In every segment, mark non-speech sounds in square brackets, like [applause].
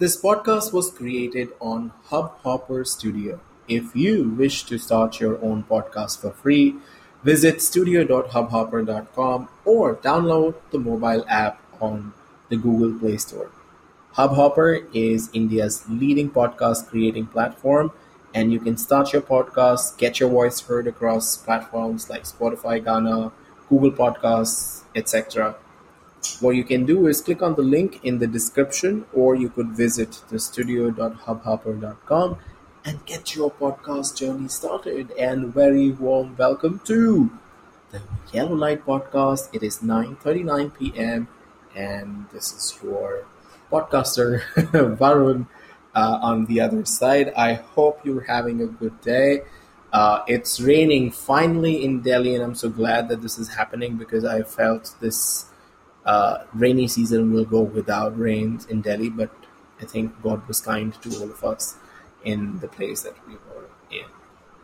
This podcast was created on Hubhopper Studio. If you wish to start your own podcast for free, visit studio.hubhopper.com or download the mobile app on the Google Play Store. Hubhopper is India's leading podcast creating platform, and you can start your podcast, get your voice heard across platforms like Spotify, Gaana, Google Podcasts, etc. What you can do is click on the link in the description, or you could visit the studio.hubhopper.com and get your podcast journey started. And very warm welcome to the Yellow Light Podcast. It is 9:39 p.m. and this is your podcaster [laughs] Varun uh, on the other side. I hope you're having a good day. Uh, it's raining finally in Delhi, and I'm so glad that this is happening because I felt this uh, rainy season will go without rains in Delhi, but I think God was kind to all of us in the place that we were in.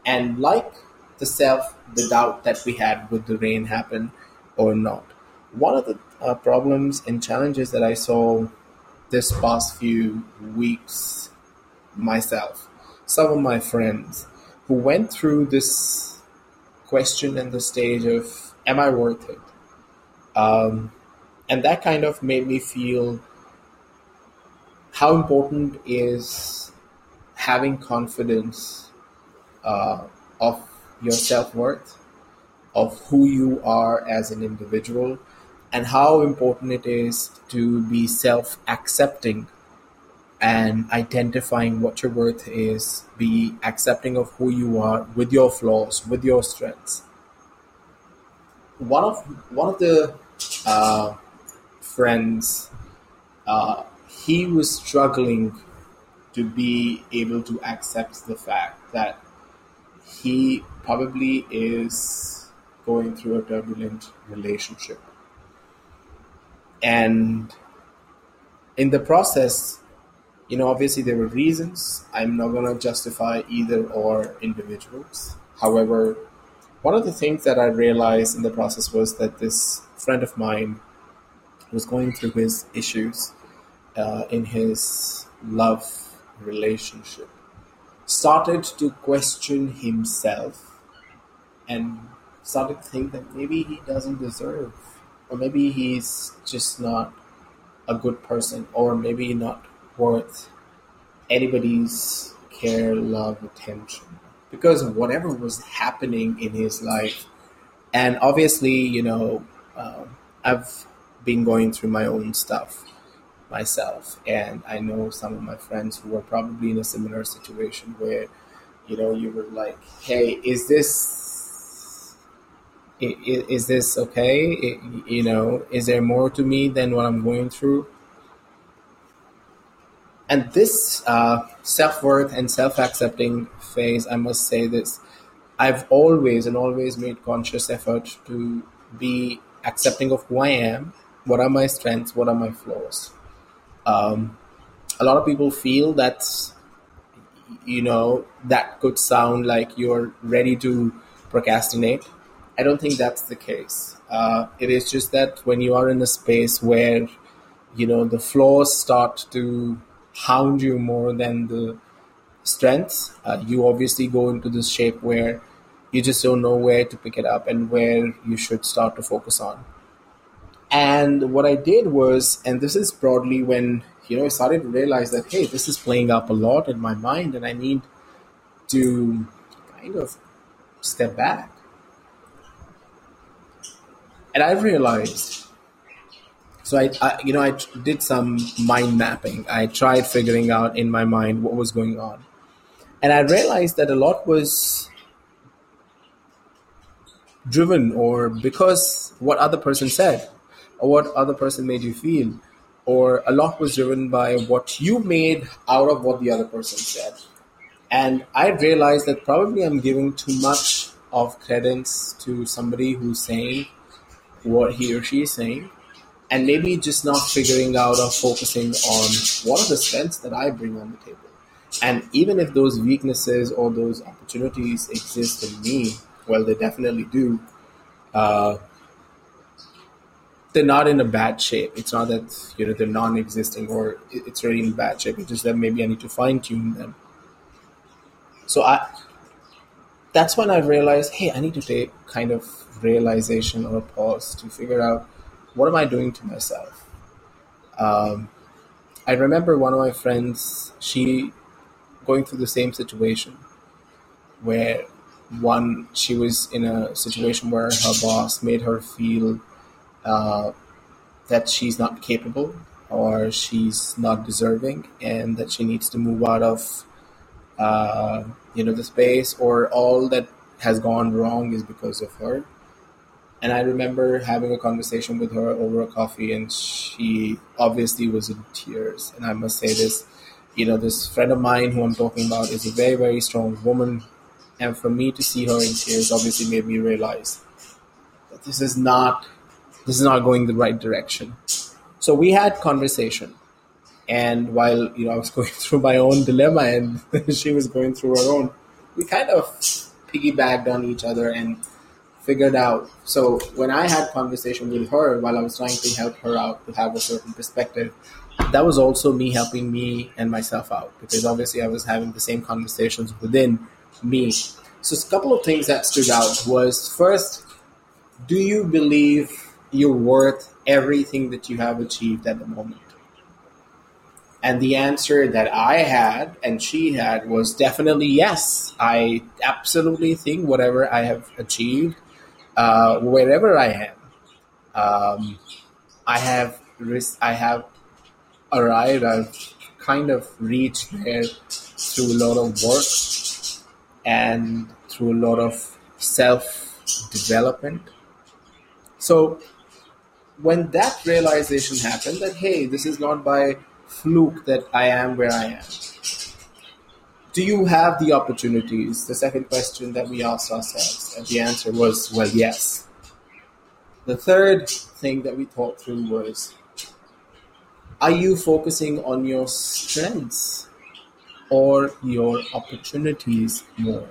And like the self, the doubt that we had would the rain happen or not. One of the uh, problems and challenges that I saw this past few weeks myself, some of my friends who went through this question and the stage of, Am I worth it? Um, and that kind of made me feel how important is having confidence uh, of your self worth, of who you are as an individual, and how important it is to be self accepting and identifying what your worth is, be accepting of who you are with your flaws, with your strengths. One of one of the uh, friends, uh, he was struggling to be able to accept the fact that he probably is going through a turbulent relationship. And in the process, you know, obviously there were reasons. I'm not going to justify either or individuals. However, one of the things that I realized in the process was that this friend of mine was going through his issues uh, in his love relationship, started to question himself and started to think that maybe he doesn't deserve, or maybe he's just not a good person, or maybe not worth anybody's care, love, attention. Because whatever was happening in his life, and obviously, you know, uh, I've been going through my own stuff myself, and I know some of my friends who are probably in a similar situation where, you know, you were like, "Hey, is this is, is this okay? It, you know, is there more to me than what I'm going through?" And this uh, self worth and self accepting phase, I must say this, I've always and always made conscious effort to be accepting of who I am, what are my strengths, what are my flaws. Um, a lot of people feel that, you know, that could sound like you're ready to procrastinate. I don't think that's the case. Uh, it is just that when you are in a space where, you know, the flaws start to hound you more than the strengths, uh, you obviously go into this shape where you just don't know where to pick it up and where you should start to focus on. And what I did was, and this is broadly when you know I started to realize that hey, this is playing up a lot in my mind, and I need to kind of step back. And I realized so I, I, you know i did some mind mapping. I tried figuring out in my mind what was going on. And i realized that a lot was driven or because what other person said or what other person made you feel or a lot was driven by what you made out of what the other person said and i realized that probably i'm giving too much of credence to somebody who's saying what he or she is saying and maybe just not figuring out or focusing on what are the strengths that I bring on the table. And even if those weaknesses or those opportunities exist in me, well, they definitely do. Uh, they're not in a bad shape. It's not that you know they're non-existing or it's really in bad shape. It's just that maybe I need to fine tune them. So I, that's when I realized, hey, I need to take kind of realization or a pause to figure out what am I doing to myself. Um, I remember one of my friends, she going through the same situation where one she was in a situation where her boss made her feel uh, that she's not capable or she's not deserving and that she needs to move out of uh, you know the space or all that has gone wrong is because of her. And i remember having a conversation with her over a coffee and she obviously was in tears. And i must say this you know this friend of mine who i'm talking about is a very very strong woman. And for me to see her in tears obviously made me realize that this is not this is not going the right direction. So we had conversation, and while you know I was [laughs] going through my own dilemma and [laughs] she was going through her own, we kind of piggybacked on each other and figured out. So when I had conversation with her while I was trying to help her out to have a certain perspective, that was also me helping me and myself out because obviously I was having the same conversations within me. So a couple of things that stood out was first, do you believe you're worth everything that you have achieved at the moment? And the answer that I had and she had was definitely yes. I absolutely think whatever I have achieved, uh, wherever I am, um, I have I have arrived. I've kind of reached there through a lot of work and through a lot of self development. So when that realization happened that hey this is not by fluke that i am where i am. Do you have the opportunities? The second question that we asked ourselves and the answer was well yes. The third thing that we thought through was are you focusing on your strengths or your opportunities more?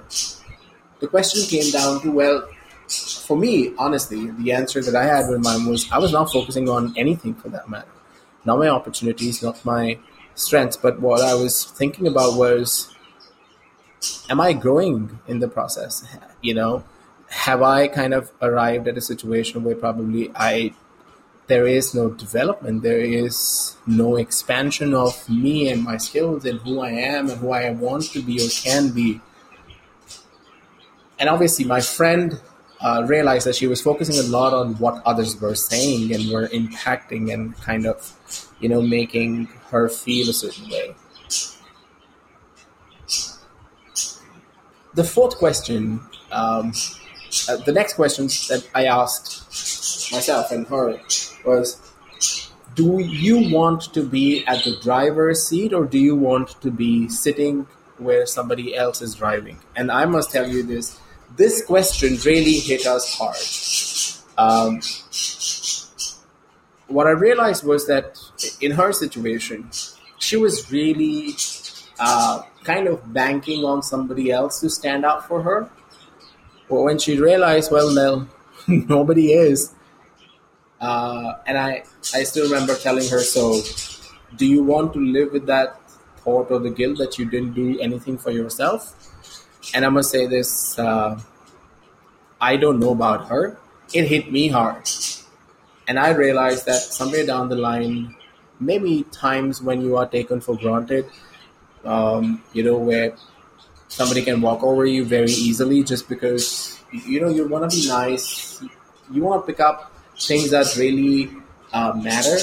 The question came down to well for me, honestly, the answer that I had in mind was I was not focusing on anything for that matter. Not my opportunities, not my strengths, but what I was thinking about was am I growing in the process? You know, have I kind of arrived at a situation where probably I there is no development, there is no expansion of me and my skills and who I am and who I want to be or can be. And obviously, my friend uh, realized that she was focusing a lot on what others were saying and were impacting and kind of, you know, making her feel a certain way. The fourth question, um, uh, the next question that I asked myself and her was Do you want to be at the driver's seat or do you want to be sitting where somebody else is driving? And I must tell you this this question really hit us hard. Um, what I realized was that in her situation, she was really uh, kind of banking on somebody else to stand up for her. But when she realized, well, no, [laughs] nobody is, uh, and I, I still remember telling her, so do you want to live with that thought or the guilt that you didn't do anything for yourself? And I must say this: uh, I don't know about her. It hit me hard, and I realized that somewhere down the line, maybe times when you are taken for granted, um, you know, where somebody can walk over you very easily just because you know you want to be nice, you want to pick up things that really uh, matter.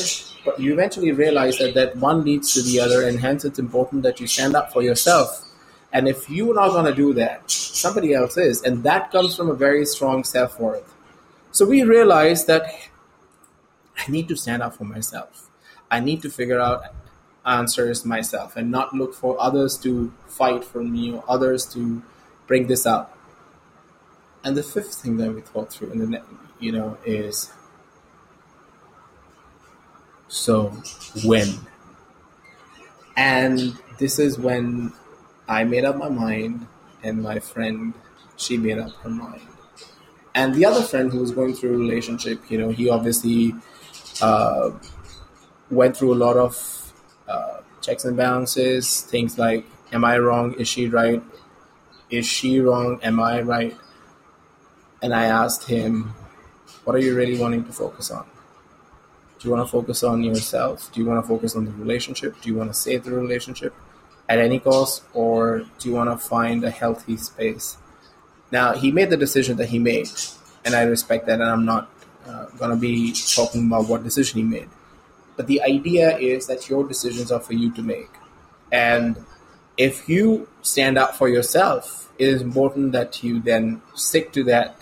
But you eventually realize that that one leads to the other. And hence it's important that you stand up for yourself and if you're not going to do that, somebody else is. And that comes from a very strong self worth. So we realize that I need to stand up for myself. I need to figure out answers myself and not look for others to fight for me or others to bring this up. And the fifth thing that we thought through, and the you know, is so when. And this is when I made up my mind, and my friend, she made up her mind. And the other friend who was going through a relationship, you know, he obviously uh, went through a lot of uh, checks and balances, things like, am I wrong? Is she right? Is she wrong? Am I right? And I asked him, what are you really wanting to focus on? Do you want to focus on yourself? Do you want to focus on the relationship? Do you want to save the relationship at any cost? Or do you want to find a healthy space? Now, he made the decision that he made, and I respect that, and I'm not uh, going to be talking about what decision he made. But the idea is that your decisions are for you to make. And if you stand up for yourself, it is important that you then stick to that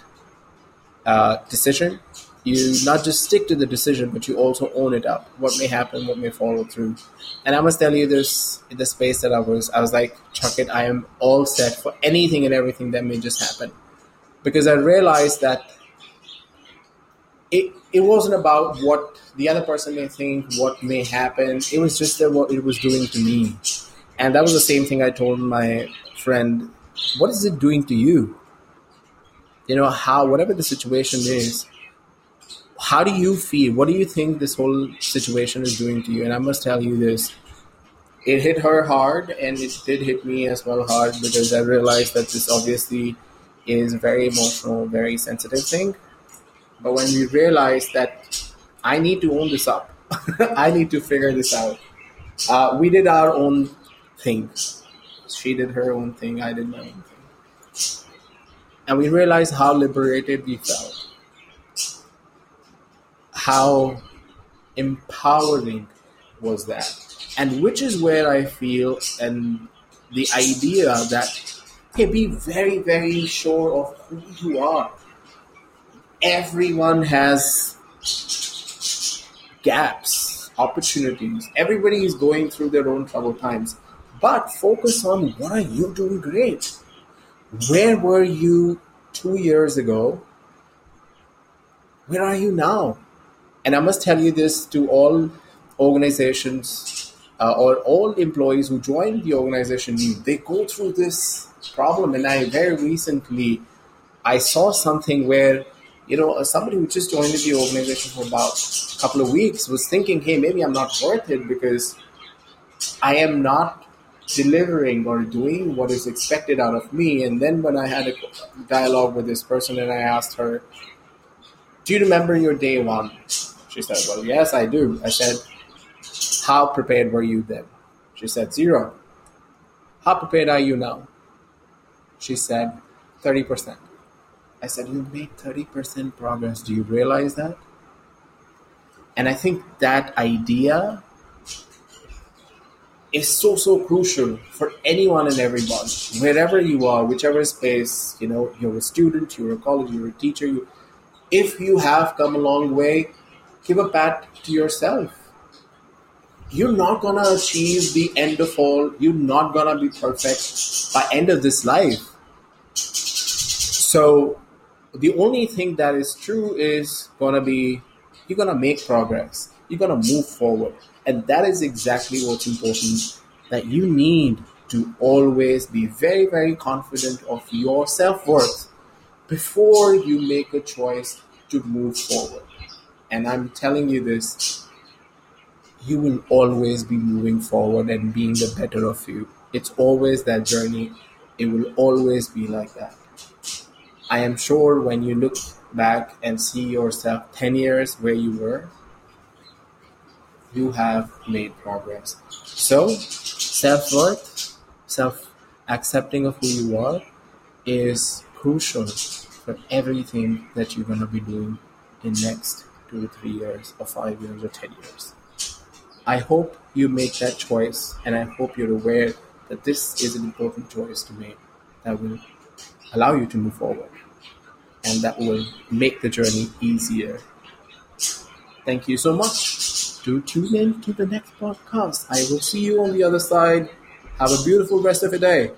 uh, decision. You not just stick to the decision, but you also own it up. What may happen, what may follow through. And I must tell you this in the space that I was, I was like, chuck it, I am all set for anything and everything that may just happen. Because I realized that it it wasn't about what the other person may think, what may happen. It was just what it was doing to me, and that was the same thing I told my friend. What is it doing to you? You know how whatever the situation is. How do you feel? What do you think this whole situation is doing to you? And I must tell you this: it hit her hard, and it did hit me as well hard because I realized that this obviously is a very emotional, very sensitive thing but when we realized that I need to own this up, [laughs] I need to figure this out, uh, we did our own thing. She did her own thing, I did my own thing. And we realized how liberated we felt, how empowering was that. And which is where I feel, and the idea that, okay, be very, very sure of who you are everyone has gaps, opportunities. Everybody is going through their own troubled times. But focus on what are you doing great? Where were you two years ago? Where are you now? And I must tell you this to all organizations uh, or all employees who join the organization. They go through this problem. And I very recently I saw something where you know, somebody who just joined the organization for about a couple of weeks was thinking, hey, maybe I'm not worth it because I am not delivering or doing what is expected out of me. And then when I had a dialogue with this person and I asked her, do you remember your day one? She said, well, yes, I do. I said, how prepared were you then? She said, zero. How prepared are you now? She said, 30%. I said, You've made 30% progress. Do you realize that? And I think that idea is so, so crucial for anyone and everyone, wherever you are, whichever space, you know, you're a student, you're a college, you're a teacher, you, if you have come a long way, give a pat to yourself. You're not gonna achieve the end of all. You're not gonna be perfect by end of this life. So the only thing that is true is gonna be you're gonna make progress. You're gonna move forward, and that is exactly what's important. That you need to always be very, very confident of your self worth before you make a choice to move forward. And I'm telling you this, you will always be moving forward and being the better of you. It's always that journey. It will always be like that. I am sure when you look back and see yourself 10 years where you were, you have made progress. So, self worth, self accepting of who you are is crucial for everything that you're going to be doing in next two to three years or five years or 10 years. I hope you make that choice and I hope you're aware that this is an important choice to make that will allow you to move forward and that will make the journey easier. Thank you so much. Do tune in to the next podcast. I will see you on the other side. Have a beautiful rest of your day.